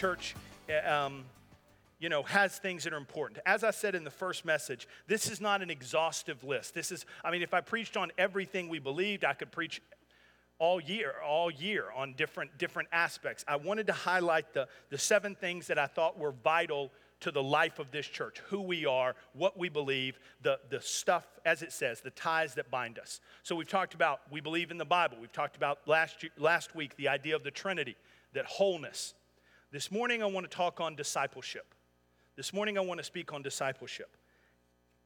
church, eh, um, you know, has things that are important. As I said in the first message, this is not an exhaustive list. This is, I mean, if I preached on everything we believed, I could preach all year, all year on different different aspects. I wanted to highlight the, the seven things that I thought were vital to the life of this church who we are, what we believe, the, the stuff, as it says, the ties that bind us. So we've talked about we believe in the Bible. We've talked about last, last week the idea of the Trinity, that wholeness. This morning I want to talk on discipleship. This morning I want to speak on discipleship.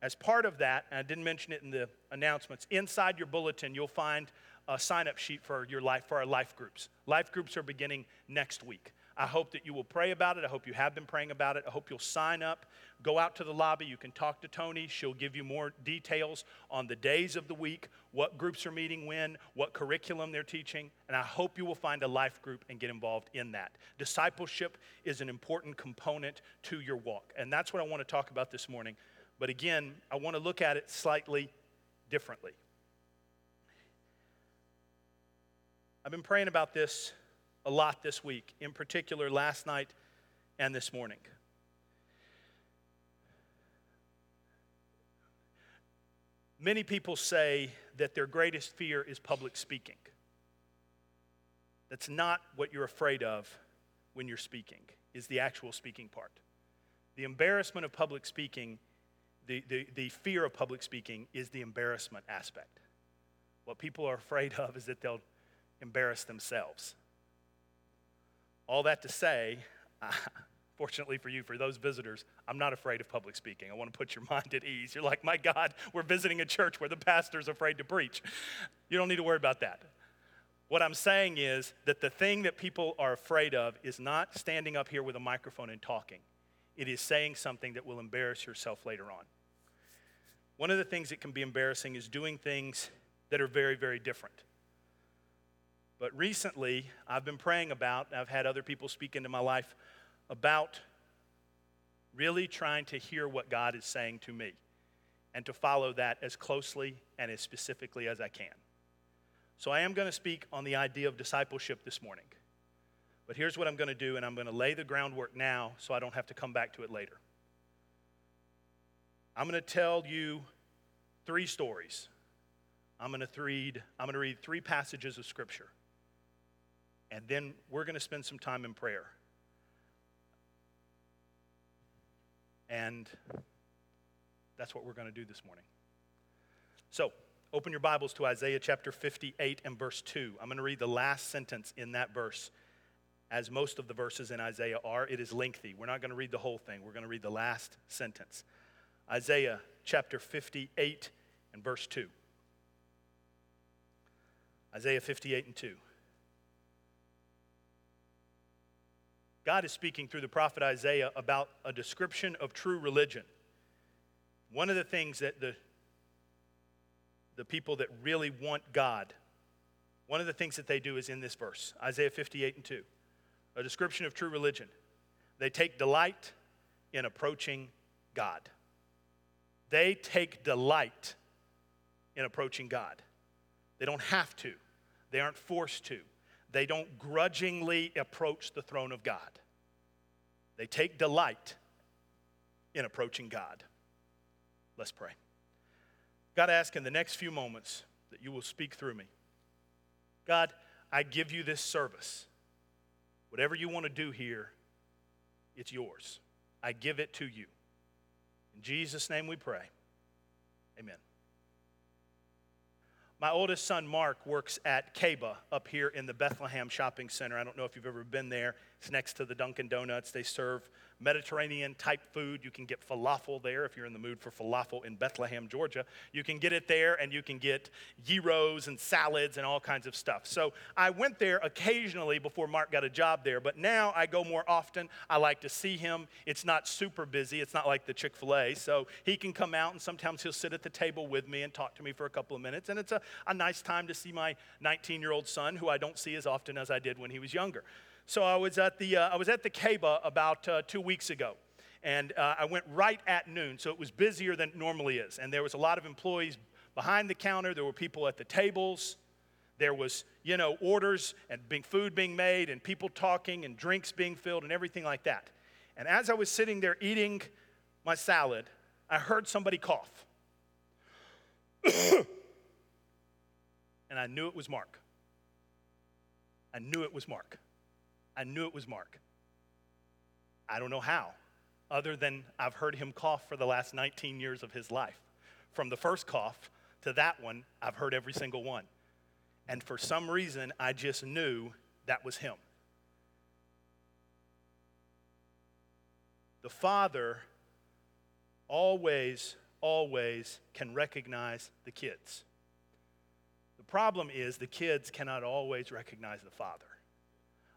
As part of that, and I didn't mention it in the announcements, inside your bulletin you'll find a sign up sheet for your life for our life groups. Life groups are beginning next week. I hope that you will pray about it. I hope you have been praying about it. I hope you'll sign up. Go out to the lobby. You can talk to Tony. She'll give you more details on the days of the week, what groups are meeting when, what curriculum they're teaching. And I hope you will find a life group and get involved in that. Discipleship is an important component to your walk. And that's what I want to talk about this morning. But again, I want to look at it slightly differently. I've been praying about this a lot this week, in particular last night and this morning. Many people say that their greatest fear is public speaking. That's not what you're afraid of when you're speaking, is the actual speaking part. The embarrassment of public speaking, the, the, the fear of public speaking, is the embarrassment aspect. What people are afraid of is that they'll embarrass themselves. All that to say, fortunately for you, for those visitors, I'm not afraid of public speaking. I want to put your mind at ease. You're like, my God, we're visiting a church where the pastor's afraid to preach. You don't need to worry about that. What I'm saying is that the thing that people are afraid of is not standing up here with a microphone and talking, it is saying something that will embarrass yourself later on. One of the things that can be embarrassing is doing things that are very, very different. But recently, I've been praying about, I've had other people speak into my life about really trying to hear what God is saying to me and to follow that as closely and as specifically as I can. So I am going to speak on the idea of discipleship this morning. But here's what I'm going to do, and I'm going to lay the groundwork now so I don't have to come back to it later. I'm going to tell you three stories. I'm going to read, I'm going to read three passages of Scripture and then we're going to spend some time in prayer. And that's what we're going to do this morning. So, open your Bibles to Isaiah chapter 58 and verse 2. I'm going to read the last sentence in that verse. As most of the verses in Isaiah are, it is lengthy. We're not going to read the whole thing, we're going to read the last sentence. Isaiah chapter 58 and verse 2. Isaiah 58 and 2. God is speaking through the prophet Isaiah about a description of true religion. One of the things that the, the people that really want God, one of the things that they do is in this verse Isaiah 58 and 2, a description of true religion. They take delight in approaching God. They take delight in approaching God. They don't have to, they aren't forced to. They don't grudgingly approach the throne of God. They take delight in approaching God. Let's pray. God, I ask in the next few moments that you will speak through me. God, I give you this service. Whatever you want to do here, it's yours. I give it to you. In Jesus' name we pray. Amen. My oldest son, Mark, works at Kaba up here in the Bethlehem Shopping Center. I don't know if you've ever been there. It's next to the Dunkin' Donuts. They serve Mediterranean type food. You can get falafel there if you're in the mood for falafel in Bethlehem, Georgia. You can get it there, and you can get gyros and salads and all kinds of stuff. So I went there occasionally before Mark got a job there, but now I go more often. I like to see him. It's not super busy, it's not like the Chick fil A. So he can come out, and sometimes he'll sit at the table with me and talk to me for a couple of minutes. And it's a, a nice time to see my 19 year old son, who I don't see as often as I did when he was younger. So I was at the, uh, I was at the Kaba about uh, two weeks ago. And uh, I went right at noon, so it was busier than it normally is. And there was a lot of employees behind the counter. There were people at the tables. There was, you know, orders and being, food being made and people talking and drinks being filled and everything like that. And as I was sitting there eating my salad, I heard somebody cough. and I knew it was Mark. I knew it was Mark. I knew it was Mark. I don't know how, other than I've heard him cough for the last 19 years of his life. From the first cough to that one, I've heard every single one. And for some reason, I just knew that was him. The Father always, always can recognize the kids. The problem is the kids cannot always recognize the Father.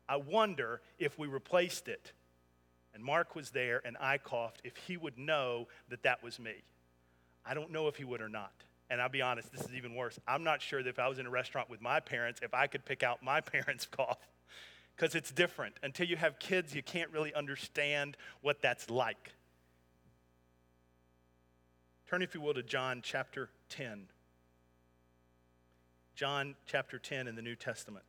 I wonder if we replaced it and Mark was there and I coughed, if he would know that that was me. I don't know if he would or not. And I'll be honest, this is even worse. I'm not sure that if I was in a restaurant with my parents, if I could pick out my parents' cough, because it's different. Until you have kids, you can't really understand what that's like. Turn, if you will, to John chapter 10. John chapter 10 in the New Testament.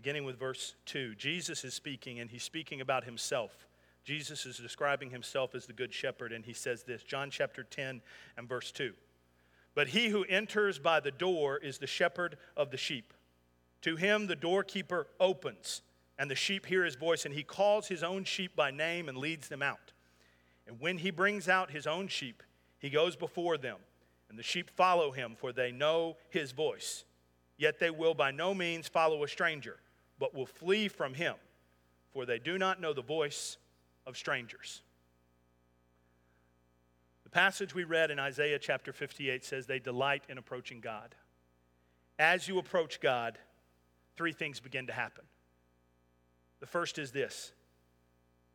Beginning with verse 2. Jesus is speaking, and he's speaking about himself. Jesus is describing himself as the Good Shepherd, and he says this John chapter 10 and verse 2. But he who enters by the door is the shepherd of the sheep. To him the doorkeeper opens, and the sheep hear his voice, and he calls his own sheep by name and leads them out. And when he brings out his own sheep, he goes before them, and the sheep follow him, for they know his voice. Yet they will by no means follow a stranger, but will flee from him, for they do not know the voice of strangers. The passage we read in Isaiah chapter 58 says they delight in approaching God. As you approach God, three things begin to happen. The first is this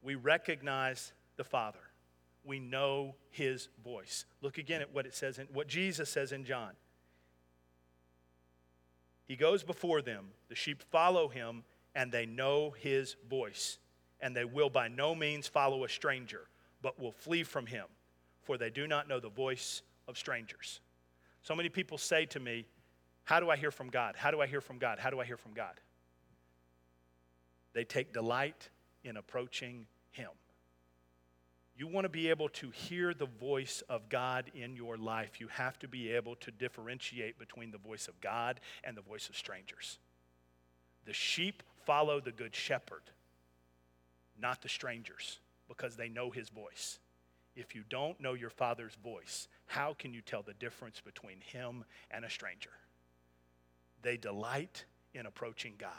we recognize the Father. We know his voice. Look again at what it says in what Jesus says in John. He goes before them, the sheep follow him, and they know his voice. And they will by no means follow a stranger, but will flee from him for they do not know the voice of strangers. So many people say to me, How do I hear from God? How do I hear from God? How do I hear from God? They take delight in approaching Him. You want to be able to hear the voice of God in your life, you have to be able to differentiate between the voice of God and the voice of strangers. The sheep follow the good shepherd, not the strangers, because they know his voice if you don't know your Father's voice, how can you tell the difference between him and a stranger? They delight in approaching God.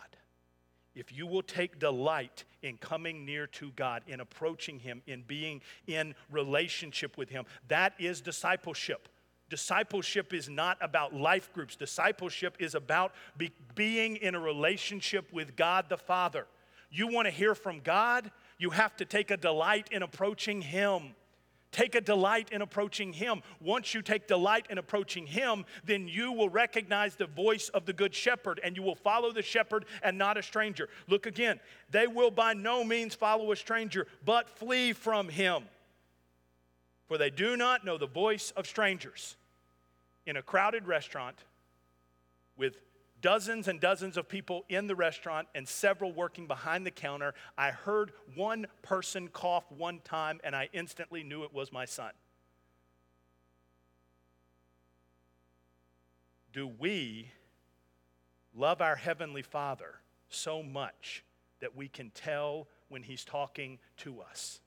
If you will take delight in coming near to God, in approaching Him, in being in relationship with Him, that is discipleship. Discipleship is not about life groups. Discipleship is about be, being in a relationship with God the Father. You want to hear from God, you have to take a delight in approaching Him. Take a delight in approaching Him. Once you take delight in approaching Him, then you will recognize the voice of the Good Shepherd and you will follow the shepherd and not a stranger. Look again. They will by no means follow a stranger, but flee from Him. For they do not know the voice of strangers. In a crowded restaurant with dozens and dozens of people in the restaurant and several working behind the counter. I heard one person cough one time and I instantly knew it was my son. Do we love our Heavenly Father so much that we can tell when He's talking to us?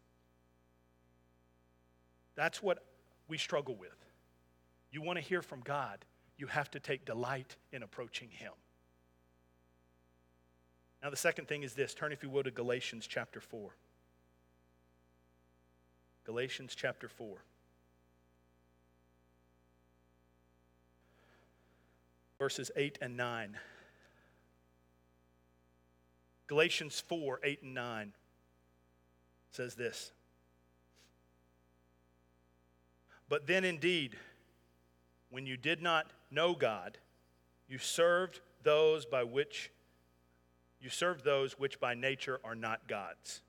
That's what we struggle with. You want to hear from God you have to take delight in approaching Him. Now, the second thing is this turn, if you will, to Galatians chapter 4. Galatians chapter 4. Verses 8 and 9. Galatians 4 8 and 9 says this. But then indeed, when you did not know God, you served those by which you served those which by nature are not God's.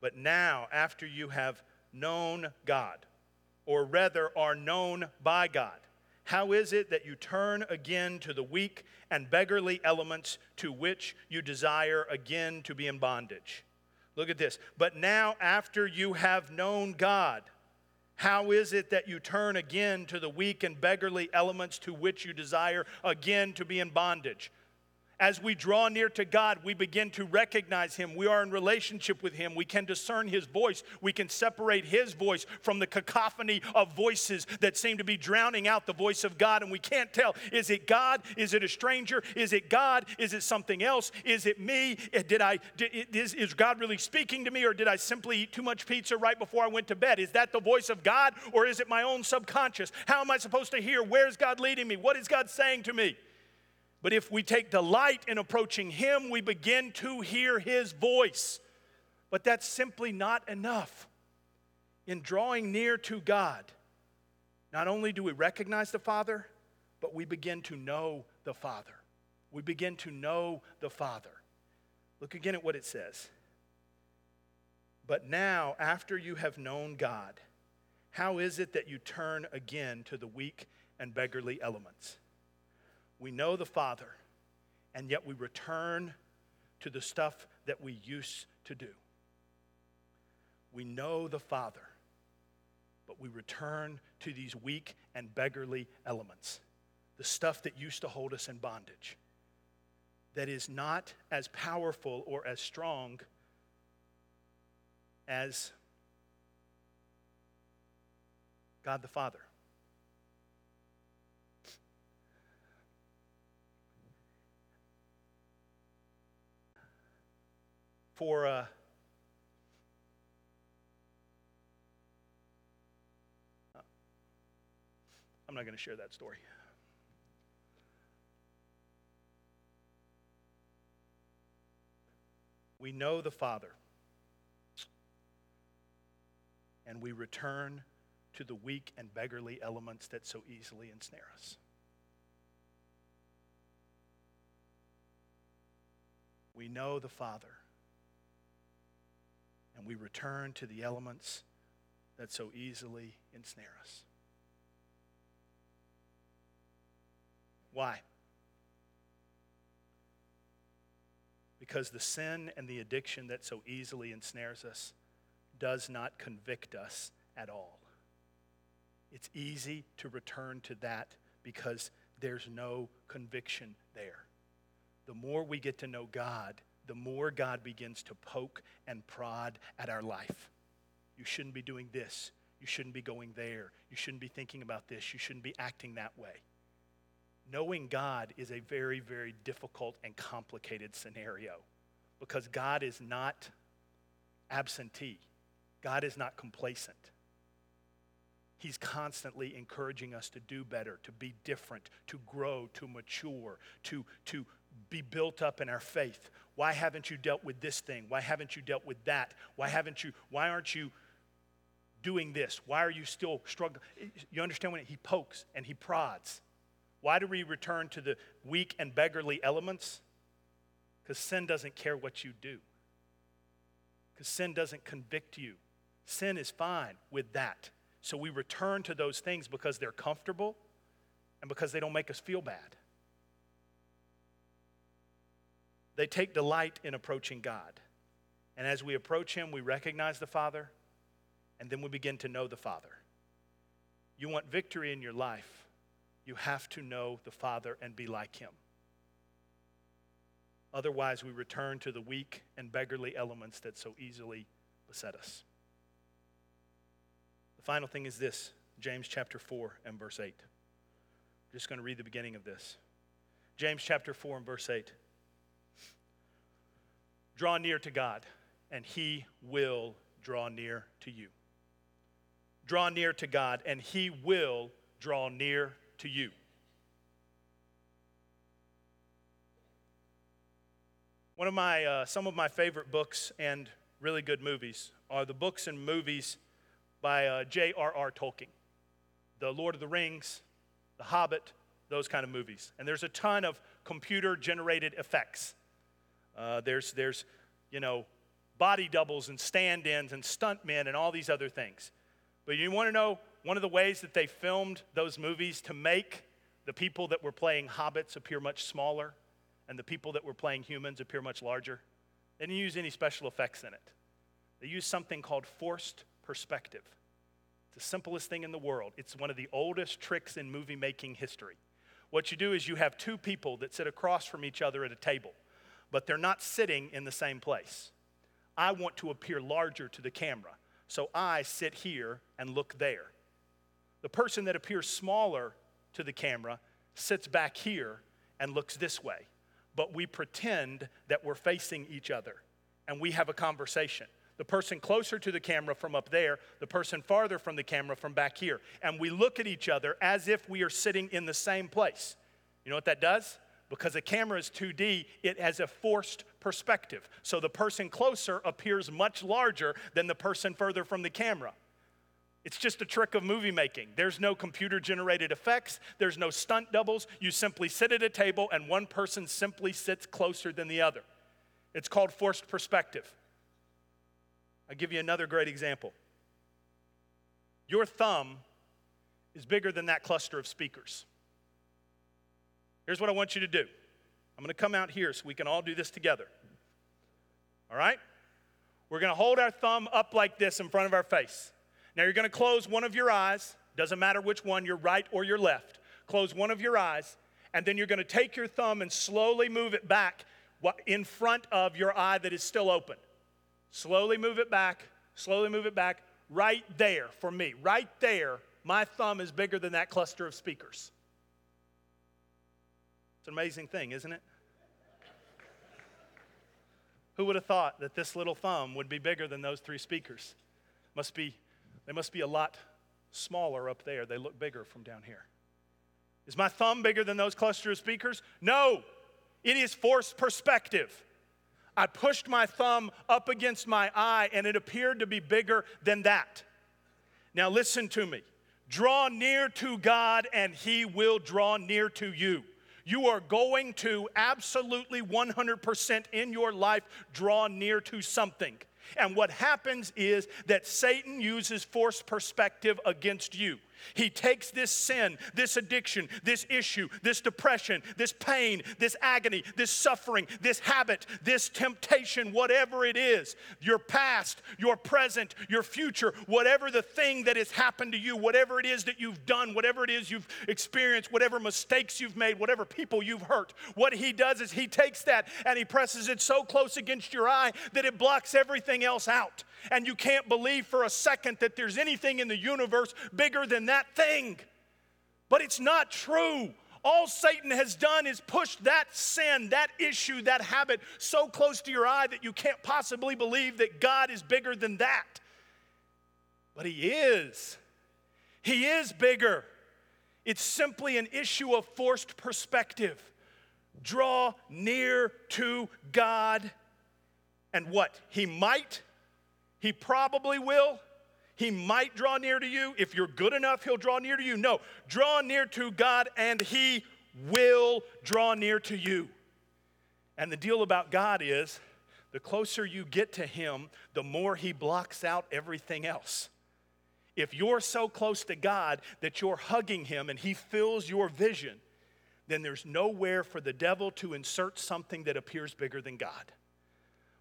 But now, after you have known God, or rather are known by God, How is it that you turn again to the weak and beggarly elements to which you desire again to be in bondage? Look at this. But now, after you have known God, how is it that you turn again to the weak and beggarly elements to which you desire again to be in bondage? As we draw near to God, we begin to recognize Him. We are in relationship with Him. We can discern His voice. We can separate His voice from the cacophony of voices that seem to be drowning out the voice of God. And we can't tell is it God? Is it a stranger? Is it God? Is it something else? Is it me? Eh, did I, did, is, is God really speaking to me, or did I simply eat too much pizza right before I went to bed? Is that the voice of God, or is it my own subconscious? How am I supposed to hear? Where's God leading me? What is God saying to me? But if we take delight in approaching Him, we begin to hear His voice. But that's simply not enough. In drawing near to God, not only do we recognize the Father, but we begin to know the Father. We begin to know the Father. Look again at what it says. But now, after you have known God, how is it that you turn again to the weak and beggarly elements? We know the Father, and yet we return to the stuff that we used to do. We know the Father, but we return to these weak and beggarly elements, the stuff that used to hold us in bondage, that is not as powerful or as strong as God the Father. For uh, I'm not going to share that story. We know the Father, and we return to the weak and beggarly elements that so easily ensnare us. We know the Father and we return to the elements that so easily ensnare us. Why? Because the sin and the addiction that so easily ensnares us does not convict us at all. It's easy to return to that because there's no conviction there. The more we get to know God, the more God begins to poke and prod at our life. You shouldn't be doing this. You shouldn't be going there. You shouldn't be thinking about this. You shouldn't be acting that way. Knowing God is a very, very difficult and complicated scenario because God is not absentee, God is not complacent. He's constantly encouraging us to do better, to be different, to grow, to mature, to, to be built up in our faith. Why haven't you dealt with this thing? Why haven't you dealt with that? Why haven't you, why aren't you doing this? Why are you still struggling? You understand when he pokes and he prods. Why do we return to the weak and beggarly elements? Because sin doesn't care what you do. Because sin doesn't convict you. Sin is fine with that. So we return to those things because they're comfortable and because they don't make us feel bad. They take delight in approaching God. And as we approach Him, we recognize the Father, and then we begin to know the Father. You want victory in your life, you have to know the Father and be like Him. Otherwise, we return to the weak and beggarly elements that so easily beset us. The final thing is this James chapter 4 and verse 8. I'm just going to read the beginning of this. James chapter 4 and verse 8. Draw near to God, and He will draw near to you. Draw near to God, and He will draw near to you. One of my, uh, some of my favorite books and really good movies are the books and movies by uh, J.R.R. Tolkien. The Lord of the Rings, The Hobbit, those kind of movies. And there's a ton of computer generated effects uh, there's, there's, you know, body doubles and stand ins and stunt men and all these other things. But you want to know one of the ways that they filmed those movies to make the people that were playing hobbits appear much smaller and the people that were playing humans appear much larger. They didn't use any special effects in it. They used something called forced perspective. It's the simplest thing in the world. It's one of the oldest tricks in movie making history. What you do is you have two people that sit across from each other at a table, but they're not sitting in the same place. I want to appear larger to the camera, so I sit here and look there. The person that appears smaller to the camera sits back here and looks this way. But we pretend that we're facing each other and we have a conversation. The person closer to the camera from up there, the person farther from the camera from back here. And we look at each other as if we are sitting in the same place. You know what that does? Because a camera is 2D, it has a forced perspective. So the person closer appears much larger than the person further from the camera. It's just a trick of movie making. There's no computer generated effects, there's no stunt doubles. You simply sit at a table and one person simply sits closer than the other. It's called forced perspective. I'll give you another great example. Your thumb is bigger than that cluster of speakers. Here's what I want you to do I'm going to come out here so we can all do this together. All right? We're going to hold our thumb up like this in front of our face. Now you're going to close one of your eyes, doesn't matter which one, your right or your left. Close one of your eyes, and then you're going to take your thumb and slowly move it back in front of your eye that is still open. Slowly move it back, slowly move it back, right there for me. Right there, my thumb is bigger than that cluster of speakers. It's an amazing thing, isn't it? Who would have thought that this little thumb would be bigger than those three speakers? Must be they must be a lot smaller up there. They look bigger from down here. Is my thumb bigger than those cluster of speakers? No, it is forced perspective. I pushed my thumb up against my eye and it appeared to be bigger than that. Now, listen to me. Draw near to God and He will draw near to you. You are going to absolutely 100% in your life draw near to something. And what happens is that Satan uses forced perspective against you. He takes this sin, this addiction, this issue, this depression, this pain, this agony, this suffering, this habit, this temptation, whatever it is, your past, your present, your future, whatever the thing that has happened to you, whatever it is that you've done, whatever it is you've experienced, whatever mistakes you've made, whatever people you've hurt, what he does is he takes that and he presses it so close against your eye that it blocks everything else out. And you can't believe for a second that there's anything in the universe bigger than that thing. But it's not true. All Satan has done is push that sin, that issue, that habit so close to your eye that you can't possibly believe that God is bigger than that. But He is. He is bigger. It's simply an issue of forced perspective. Draw near to God, and what? He might, He probably will, he might draw near to you. If you're good enough, He'll draw near to you. No, draw near to God and He will draw near to you. And the deal about God is the closer you get to Him, the more He blocks out everything else. If you're so close to God that you're hugging Him and He fills your vision, then there's nowhere for the devil to insert something that appears bigger than God.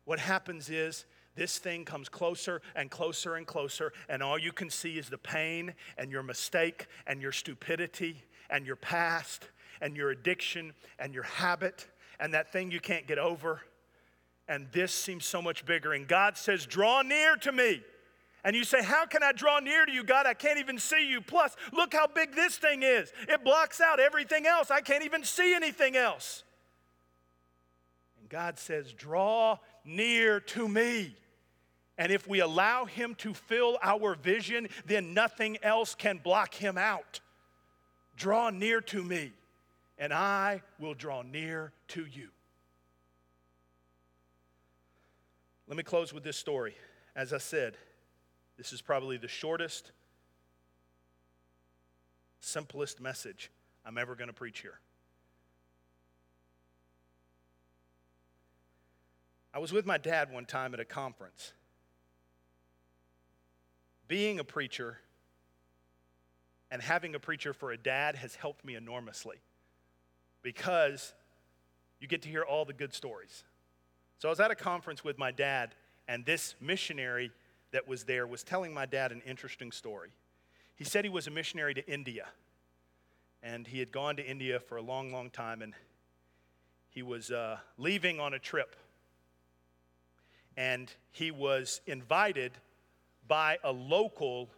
What happens is this thing comes closer and closer and closer, and all you can see is the pain and your mistake and your stupidity and your past and your addiction and your habit and that thing you can't get over. And this seems so much bigger. And God says, Draw near to me. And you say, How can I draw near to you, God? I can't even see you. Plus, look how big this thing is. It blocks out everything else. I can't even see anything else. And God says, Draw near to me. And if we allow Him to fill our vision, then nothing else can block Him out. Draw near to me, and I will draw near to you. Let me close with this story. As I said, this is probably the shortest, simplest message I'm ever going to preach here. I was with my dad one time at a conference being a preacher and having a preacher for a dad has helped me enormously because you get to hear all the good stories. So I was at a conference with my dad, and this missionary that was there was telling my dad an interesting story. He said he was a missionary to India, and he had gone to India for a long, long time, and he was uh, leaving on a trip. And he was invited by a local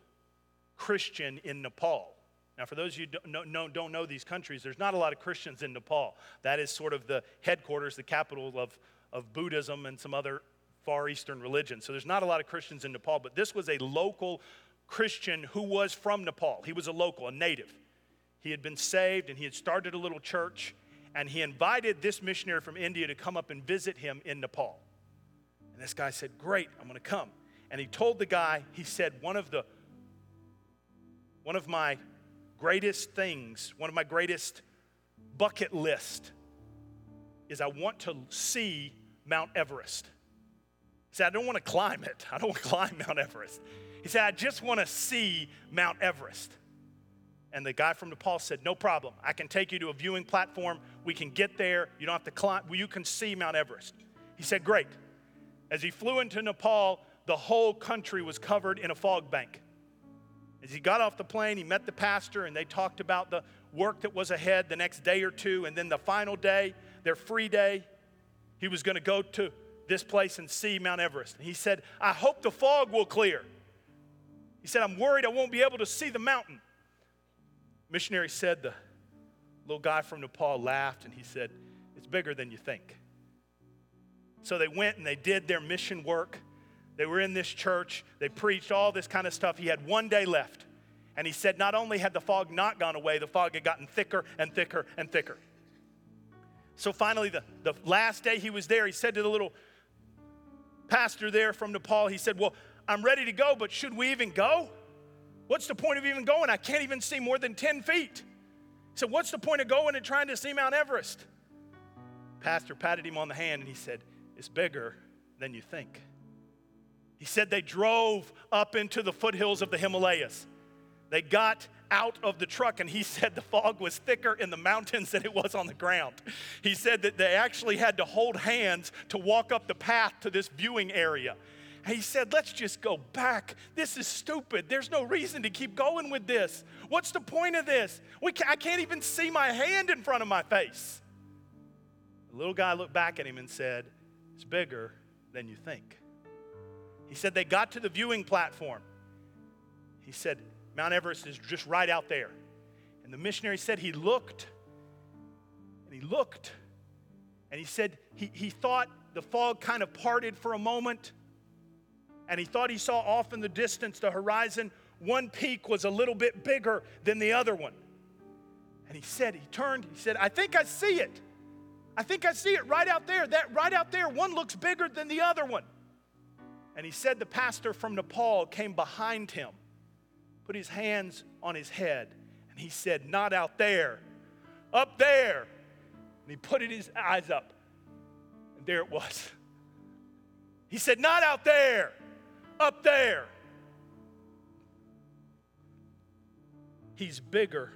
Christian in Nepal. Now, for those of you who don't know, don't know these countries, there's not a lot of Christians in Nepal. That is sort of the headquarters, the capital of, of Buddhism and some other Far Eastern religions. So there's not a lot of Christians in Nepal, but this was a local Christian who was from Nepal. He was a local, a native. He had been saved and he had started a little church, and he invited this missionary from India to come up and visit him in Nepal. And this guy said, Great, I'm going to come. And he told the guy, he said, one of the one of my greatest things, one of my greatest bucket list is I want to see Mount Everest. He said, I don't want to climb it. I don't want to climb Mount Everest. He said, I just want to see Mount Everest. And the guy from Nepal said, No problem. I can take you to a viewing platform. We can get there. You don't have to climb. You can see Mount Everest. He said, Great. As he flew into Nepal, the whole country was covered in a fog bank. As he got off the plane, he met the pastor and they talked about the work that was ahead the next day or two. And then the final day, their free day, he was going to go to this place and see Mount Everest. And he said, I hope the fog will clear. He said, I'm worried I won't be able to see the mountain. Missionary said, the little guy from Nepal laughed and he said, It's bigger than you think. So they went and they did their mission work. They were in this church, they preached all this kind of stuff. He had one day left. And he said, not only had the fog not gone away, the fog had gotten thicker and thicker and thicker. So finally, the, the last day he was there, he said to the little pastor there from Nepal, he said, Well, I'm ready to go, but should we even go? What's the point of even going? I can't even see more than 10 feet. He said, What's the point of going and trying to see Mount Everest? Pastor patted him on the hand and he said, It's bigger than you think. He said they drove up into the foothills of the Himalayas. They got out of the truck, and he said the fog was thicker in the mountains than it was on the ground. He said that they actually had to hold hands to walk up the path to this viewing area. he said, Let's just go back. This is stupid. There's no reason to keep going with this. What's the point of this? Can, I can't even see my hand in front of my face. The little guy looked back at him and said, It's bigger than you think. He said they got to the viewing platform. He said, Mount Everest is just right out there. And the missionary said he looked and he looked and he said he, he thought the fog kind of parted for a moment and he thought he saw off in the distance the horizon one peak was a little bit bigger than the other one. And he said, he turned, he said, I think I see it. I think I see it right out there. That right out there, one looks bigger than the other one. And he said the pastor from Nepal came behind him, put his hands on his head, and he said, Not out there, up there. And he put his eyes up, and there it was. He said, Not out there, up there. He's bigger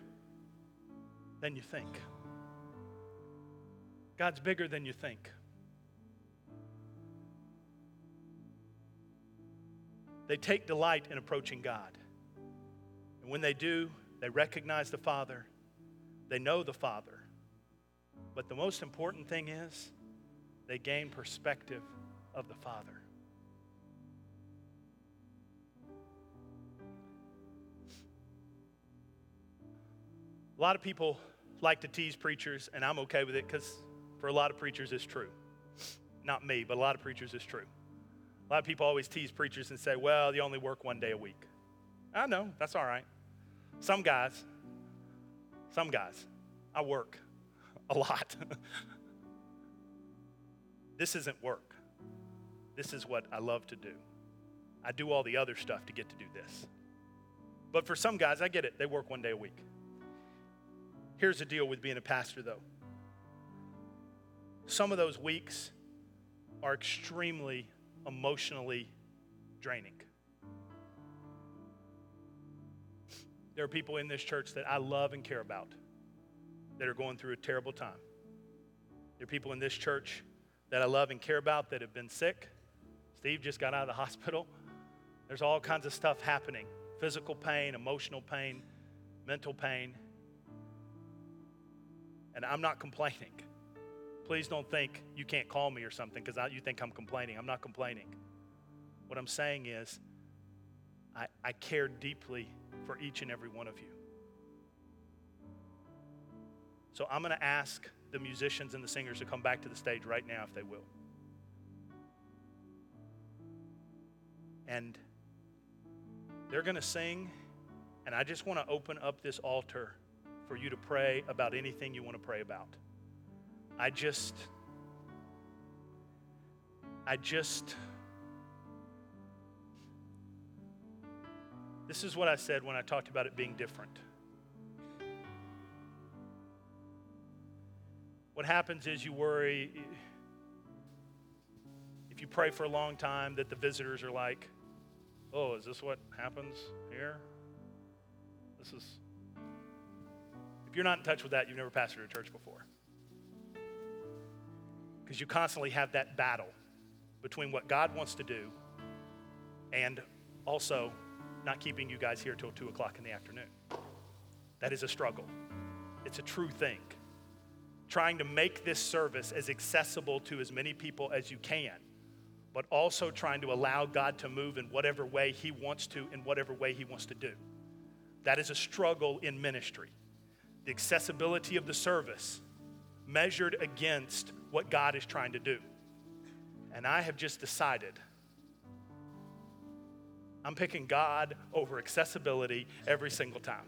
than you think. God's bigger than you think. They take delight in approaching God. And when they do, they recognize the Father, they know the Father. But the most important thing is they gain perspective of the Father. A lot of people like to tease preachers, and I'm okay with it because for a lot of preachers it's true. Not me, but a lot of preachers it's true. A lot of people always tease preachers and say, well, you only work one day a week. I know, that's all right. Some guys, some guys, I work a lot. this isn't work. This is what I love to do. I do all the other stuff to get to do this. But for some guys, I get it. They work one day a week. Here's the deal with being a pastor, though. Some of those weeks are extremely emotionally draining. There are people in this church that I love and care about that are going through a terrible time. There are people in this church that I love and care about that have been sick. Steve just got out of the hospital. There's all kinds of stuff happening physical pain, emotional pain, mental pain. And I'm not complaining. Please don't think you can't call me or something because you think I'm complaining. I'm not complaining. What I'm saying is, I, I care deeply for each and every one of you. So I'm going to ask the musicians and the singers to come back to the stage right now if they will. And they're going to sing, and I just want to open up this altar for you to pray about anything you want to pray about. I just, I just, this is what I said when I talked about it being different. What happens is you worry, if you pray for a long time, that the visitors are like, oh, is this what happens here? This is. If you're not in touch with that, you've never pastored a church before. Because you constantly have that battle between what God wants to do and also not keeping you guys here till 2 o'clock in the afternoon. That is a struggle. It's a true thing trying to make this service as accessible to as many people as you can, but also trying to allow God to move in whatever way He wants to, in whatever way He wants to do. That is a struggle in ministry. The accessibility of the service measured against what God is trying to do. And I have just decided I'm picking God over accessibility every single time.